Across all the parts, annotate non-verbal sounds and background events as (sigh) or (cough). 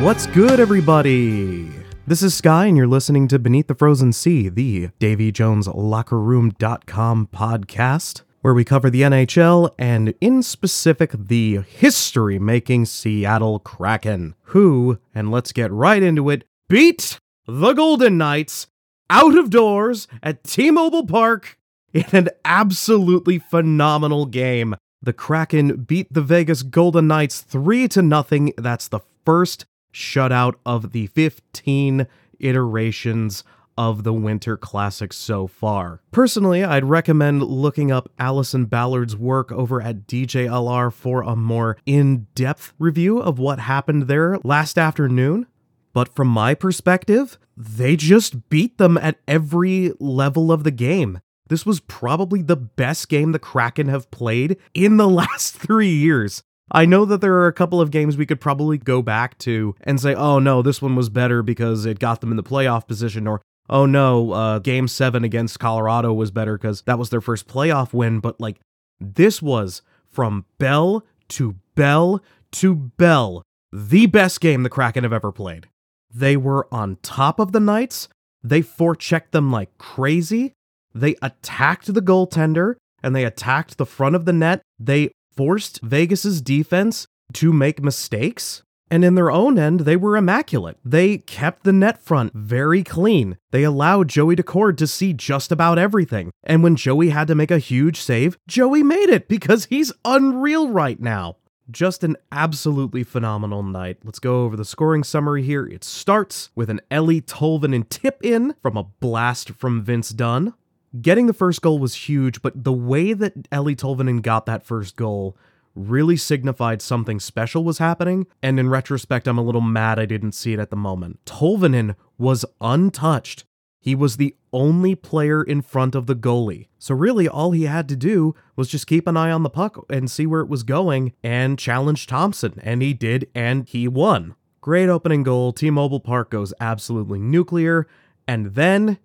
What's good, everybody? This is Sky, and you're listening to Beneath the Frozen Sea, the Davy Jones Locker Lockerroom.com podcast, where we cover the NHL and, in specific, the history making Seattle Kraken, who, and let's get right into it, beat the Golden Knights out of doors at T Mobile Park in an absolutely phenomenal game. The Kraken beat the Vegas Golden Knights 3 to nothing. That's the first shutout of the 15 iterations of the Winter Classic so far. Personally, I'd recommend looking up Allison Ballard's work over at DJLR for a more in depth review of what happened there last afternoon. But from my perspective, they just beat them at every level of the game. This was probably the best game the Kraken have played in the (laughs) last three years. I know that there are a couple of games we could probably go back to and say, oh no, this one was better because it got them in the playoff position, or oh no, uh, game seven against Colorado was better because that was their first playoff win. But like, this was from bell to bell to bell, the best game the Kraken have ever played. They were on top of the Knights, they forechecked them like crazy, they attacked the goaltender, and they attacked the front of the net. They forced Vegas's defense to make mistakes. And in their own end, they were immaculate. They kept the net front very clean. They allowed Joey Daccord to see just about everything. And when Joey had to make a huge save, Joey made it because he's unreal right now. Just an absolutely phenomenal night. Let's go over the scoring summary here. It starts with an Eeli Tolvanen tip in from a blast from Vince Dunn. Getting the first goal was huge, but the way that Eeli Tolvanen got that first goal really signified something special was happening, and in retrospect, I'm a little mad I didn't see it at the moment. Tolvanen was untouched. He was the only player in front of the goalie. So, really, all he had to do was just keep an eye on the puck and see where it was going and challenge Thompson. And he did, and he won. Great opening goal. T Mobile Park goes absolutely nuclear. And then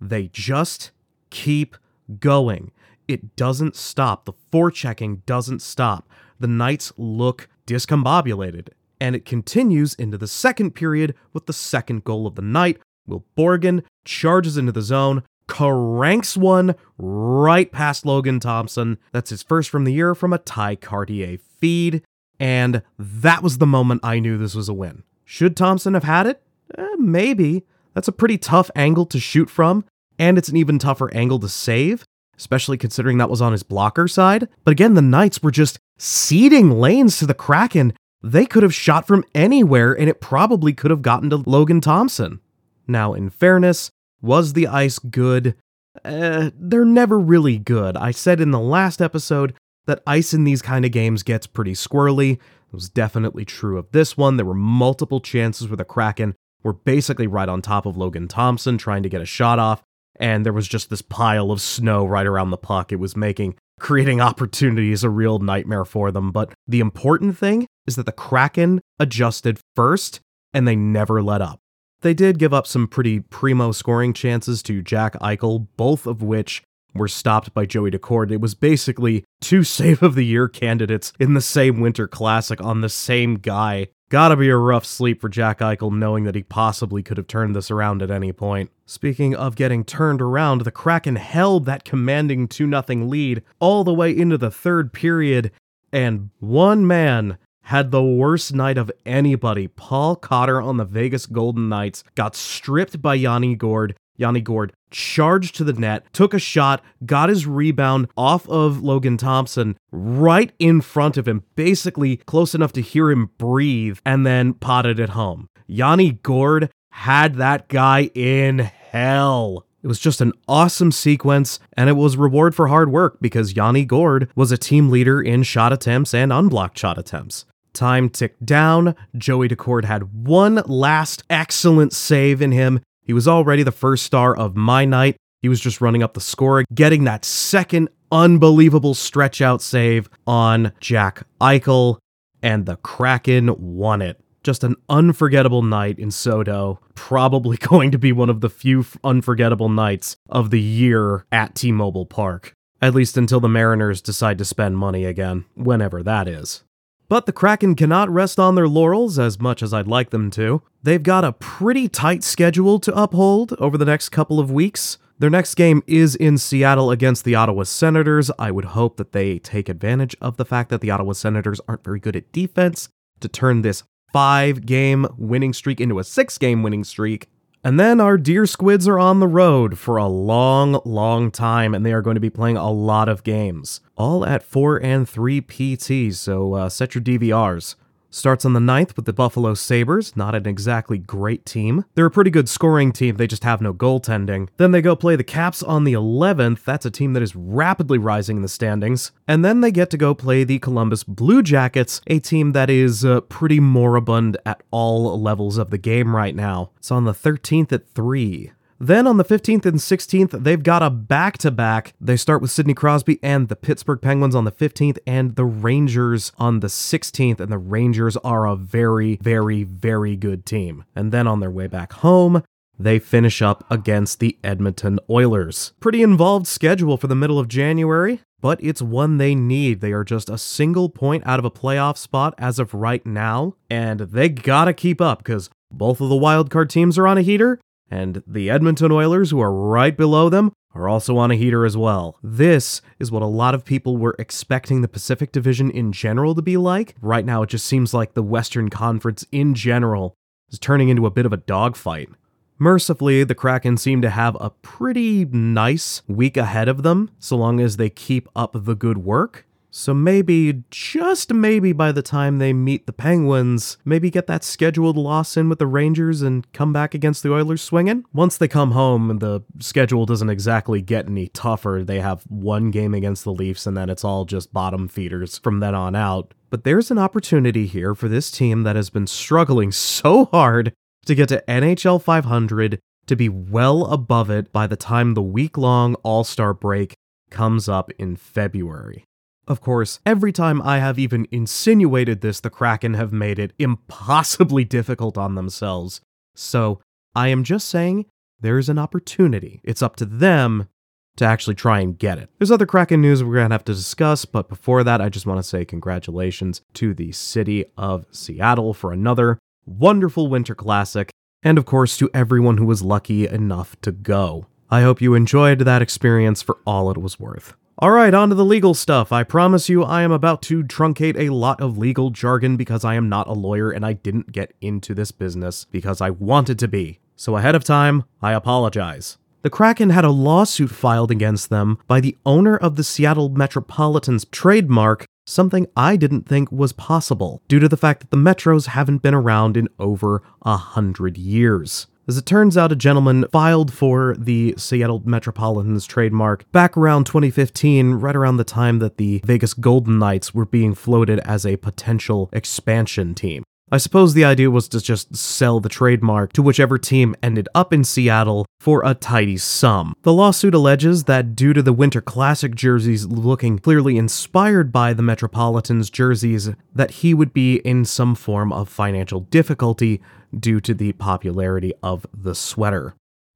they just keep going. It doesn't stop. The forechecking doesn't stop. The Knights look discombobulated, and it continues into the second period with the second goal of the night. Will Borgen charges into the zone, cranks one right past Logan Thompson. That's his first from the year from a Tye Kartye feed, and that was the moment I knew this was a win. Should Thompson have had it? Eh, maybe. That's a pretty tough angle to shoot from, and it's an even tougher angle to save, especially considering that was on his blocker side. But again, the Knights were just ceding lanes to the Kraken. They could have shot from anywhere, and it probably could have gotten to Logan Thompson. Now, in fairness, was the ice good? Uh, they're never really good. I said in the last episode that ice in these kind of games gets pretty squirrely. It was definitely true of this one. There were multiple chances where the Kraken were basically right on top of Logan Thompson trying to get a shot off, and there was just this pile of snow right around the puck. It was making creating (laughs) opportunities a real nightmare for them. But the important thing is that the Kraken adjusted first and they never let up. They did give up some pretty primo scoring chances to Jack Eichel, both of which were stopped by Joey Daccord. It was basically two (laughs) save of the year candidates in the same Winter Classic on the same guy. Gotta be a rough sleep for Jack Eichel knowing that he possibly could have turned this around at any point. Speaking of getting turned around, the Kraken held that commanding 2 0 lead all the way into the third period, and one man had the worst night of anybody. Paul Cotter on the Vegas Golden Knights got stripped by Yanni Gourde. Yanni Gourde charged to the net, took a shot, got his rebound off of Logan Thompson right in front of him, basically close enough to hear him breathe, and then potted it home. Yanni Gourde had that guy in hell. It was just an awesome sequence, and it was reward for hard work because Yanni Gourde was a team leader in shot attempts and unblocked shot attempts. Time ticked down. Joey Daccord had one last excellent save in him. He was already the first star of my night. He was just running up the score, getting that second unbelievable stretch out save on Jack Eichel, and the Kraken won it. Just an unforgettable night in SoDo. Probably (laughs) going to be one of the few unforgettable nights of the year at T Mobile Park. At least until the Mariners decide to spend money again, whenever that is. But the Kraken cannot rest on their laurels as much as I'd like them to. They've got a pretty tight schedule to uphold over the next couple of weeks. Their next game is in Seattle against the Ottawa Senators. I would hope that they take advantage of the fact that the Ottawa Senators aren't very good at defense to turn this five game winning streak into a six game winning streak. And then our dear squids are on the road for a long, long time, and they are going to be playing a lot of games, all at 4 and 3 PT, so uh, set your DVRs. Starts on the 9th with the Buffalo Sabres, not an exactly great team. They're a pretty good scoring team, they just have no goaltending. Then they go play the Caps on the 11th, that's a team that is rapidly rising in the standings. And then they get to go play the Columbus Blue Jackets, a team that is uh, pretty moribund at all levels of the game right now. It's on the 13th at 3. Then on the 15th and 16th, they've got a back to back. They start with Sidney Crosby and the Pittsburgh Penguins on the 15th and the Rangers on the 16th. And the Rangers are a very, very, very good team. And then on their way back home, they finish up against the Edmonton Oilers. Pretty involved schedule for the middle of January, but it's one they need. They are just a single point out of a playoff spot as of right now, and they gotta keep up because both of the wildcard teams are on a heater, and the Edmonton Oilers, who are right below them, are also on a heater as well. This is what a lot of people were expecting the Pacific Division in general to be like. Right now, it just seems like the Western Conference in general is turning into a bit of a dogfight. Mercifully, the Kraken seem to have a pretty nice week ahead of them, so long as they keep up the good work. So maybe, just maybe by the time they meet the Penguins, maybe get that scheduled loss in with the Rangers and come back against the Oilers swinging. Once they come home, and the schedule doesn't exactly get any tougher. They have one game against the Leafs and then it's all just bottom feeders from then on out. But there's an opportunity here for this team that has been struggling (laughs) so hard to get to NHL 500 to be well above it by the time the week long All Star break comes up in February. Of course, every time I have even insinuated this, the Kraken have made it impossibly (laughs) difficult on themselves. So, I am just saying there's an opportunity. It's up to them to actually try and get it. There's other Kraken news we're going to have to discuss, but before that, I just want to say congratulations to the city of Seattle for another wonderful Winter Classic, and of course to everyone who was lucky enough to go. I hope you enjoyed that experience for all it was worth. Alright, on to the legal stuff. I promise you, I am about to truncate a lot of legal jargon because I am not a lawyer and I didn't get into this business because I wanted to be. So, ahead of time, I apologize. The Kraken had a lawsuit filed against them by the owner of the Seattle Metropolitan's trademark, something I didn't think was possible, due to the fact that the Metros haven't been around in over a hundred years. As it turns out, a gentleman filed for the Seattle Metropolitan's trademark back around 2015, right around the time that the Vegas Golden Knights were being floated as a potential expansion team. I suppose the idea was to just sell the trademark to whichever team ended up in Seattle for a tidy sum. The lawsuit alleges that due to the Winter Classic jerseys looking clearly inspired by the Metropolitans jerseys, that he would be in some form of financial difficulty due to the popularity of the sweater.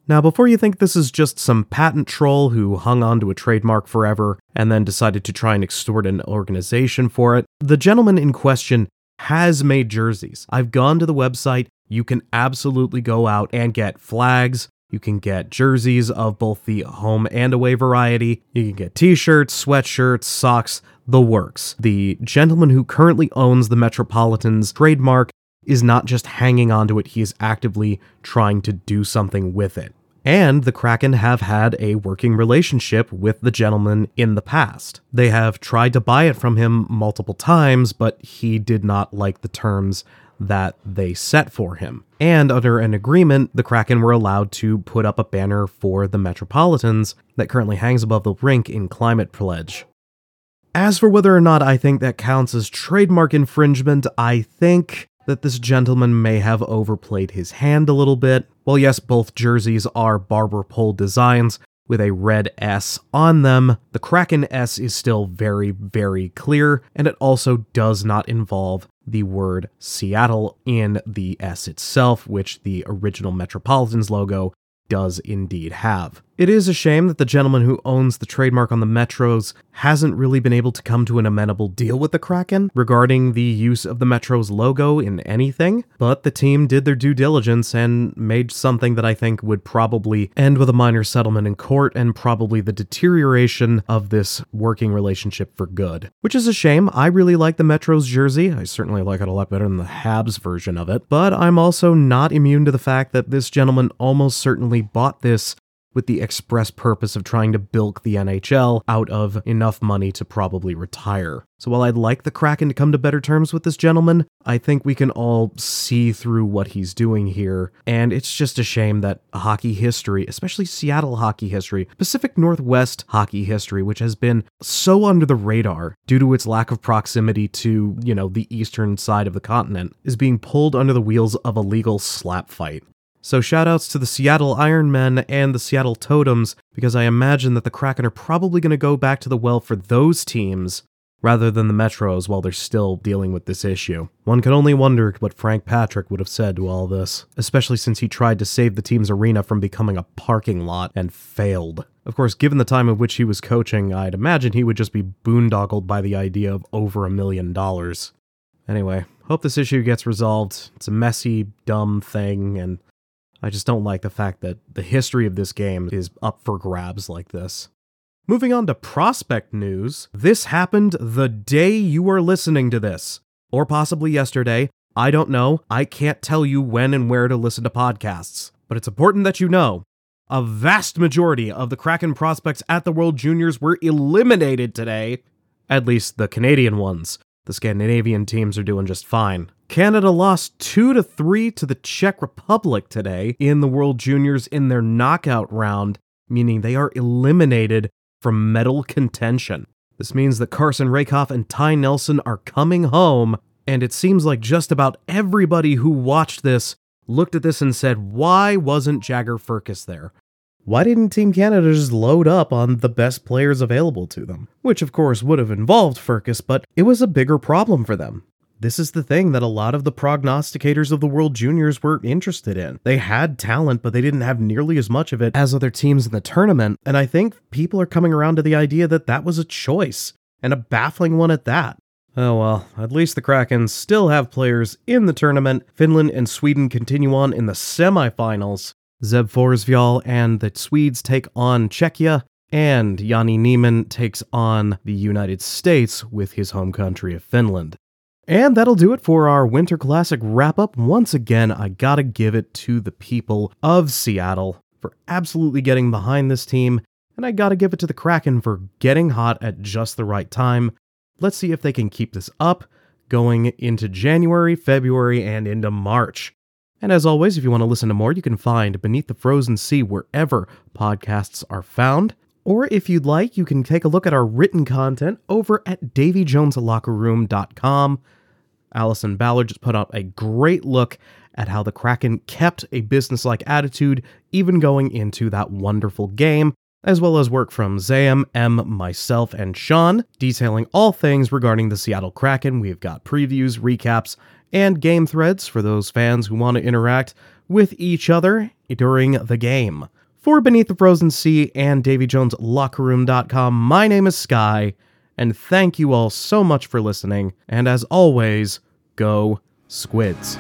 Now, before you think this is just some patent troll who hung onto a trademark forever and then decided to try and extort an organization for it, the gentleman in question has made jerseys. I've gone to the website. You can absolutely go out and get flags. You can get jerseys of both the home and away variety. You can get t shirts, sweatshirts, socks, the works. The gentleman who currently owns the Metropolitan's trademark is not just hanging onto it, he is actively trying to do something with it. And the Kraken have had a working relationship with the gentleman in the past. They have tried to buy it from him multiple times, but he did not like the terms that they set for him. And under an agreement, the Kraken were allowed to put up a banner for the Metropolitans that currently hangs above the rink in Climate Pledge. As for whether or not I think that counts as trademark infringement, I think that this gentleman may have overplayed his hand a little bit. Well, yes, both jerseys are barber pole designs with a red S on them. The Kraken S is still very, very clear, and it also does not involve the word Seattle in the S itself, which the original Metropolitans logo does indeed have. It is a shame that the gentleman who owns the trademark on the Metros hasn't really been able to come to an amenable deal with the Kraken regarding the use of the Metro's logo in anything, but the team did their due diligence and made something that I think would probably end with a minor settlement in court and probably the deterioration of this working relationship for good. Which is a shame. I really like the Metro's jersey. I certainly like it a lot better than the Habs version of it, but I'm also not immune to the fact that this gentleman almost certainly bought this with the express purpose of trying to bilk the NHL out of enough money to probably retire. So while I'd like the Kraken to come to better terms with this gentleman, I think we can all see through what he's doing here. And it's just a shame that hockey history, especially Seattle hockey history, Pacific Northwest hockey history, which has been so under the radar due to its lack of proximity to, you know, the eastern side of the continent, is being pulled under the wheels of a legal slap fight. So shoutouts to the Seattle Ironmen and the Seattle Totems, because I imagine that the Kraken are probably going to go back to the well for those teams rather than the Metros while they're still dealing with this issue. One can only wonder what Frank Patrick would have said to all this, especially since he tried to save the team's arena from becoming a parking lot and failed. Of course, given the time of which he was coaching, I'd imagine he would just be boondoggled by the idea of over a million dollars. Anyway, hope this issue gets resolved. It's a messy, dumb thing, and I just don't like the fact that the history of this game is up for grabs like this. Moving on to prospect news, this happened the day you are listening to this, or possibly yesterday. I don't know. I can't tell you when and where to listen to podcasts, but it's important that you know. A vast majority of the Kraken prospects at the World Juniors were eliminated today, at least the Canadian ones. The Scandinavian teams are doing just fine. Canada lost 2 to 3 to the Czech Republic today in the World Juniors in their knockout round, meaning they are eliminated from medal contention. This means that Carson Rehkopf and Ty Nelson are coming home, and it seems like just about everybody who watched this looked at this and said, Why wasn't Jagger Firkus there? Why didn't Team Canada just load up on the best players available to them? Which, of course, would have involved Firkus, but it was a bigger problem for them. This is the thing that a lot of the prognosticators of the World Juniors were interested in. They had talent, but they didn't have nearly as much of it as other teams in the tournament, and I think people are coming around to the idea that that was a choice, and a baffling one at that. Oh well, at least the Kraken still have players in the tournament. Finland and Sweden continue on in the semifinals, Zeb Forsfjäll and the Swedes take on Czechia, and Jani Nyman takes on the United States with his home country of Finland. And that'll do it for our Winter Classic wrap up. Once again, I gotta give it to the people of Seattle for absolutely getting behind this team, and I gotta give it to the Kraken for getting hot at just the right time. Let's see if they can keep this up going into January, February, and into March. And as always, if you want to listen to more, you can find Beneath the Frozen Sea wherever podcasts are found. Or if you'd like, you can take a look at our written content over at davyjoneslockerroom.com. Allison Ballard just put out a great look at how the Kraken kept a businesslike attitude even going into that wonderful game, as well as work from Zam, M, myself, and Sean, detailing all things regarding the Seattle Kraken. We've got previews, recaps, and game threads for those fans who want to interact with each other during the game. For Beneath the Frozen Sea and DavyJonesLockerRoom.com, my name is Sky, and thank you all so much for listening. And as always, go Squids.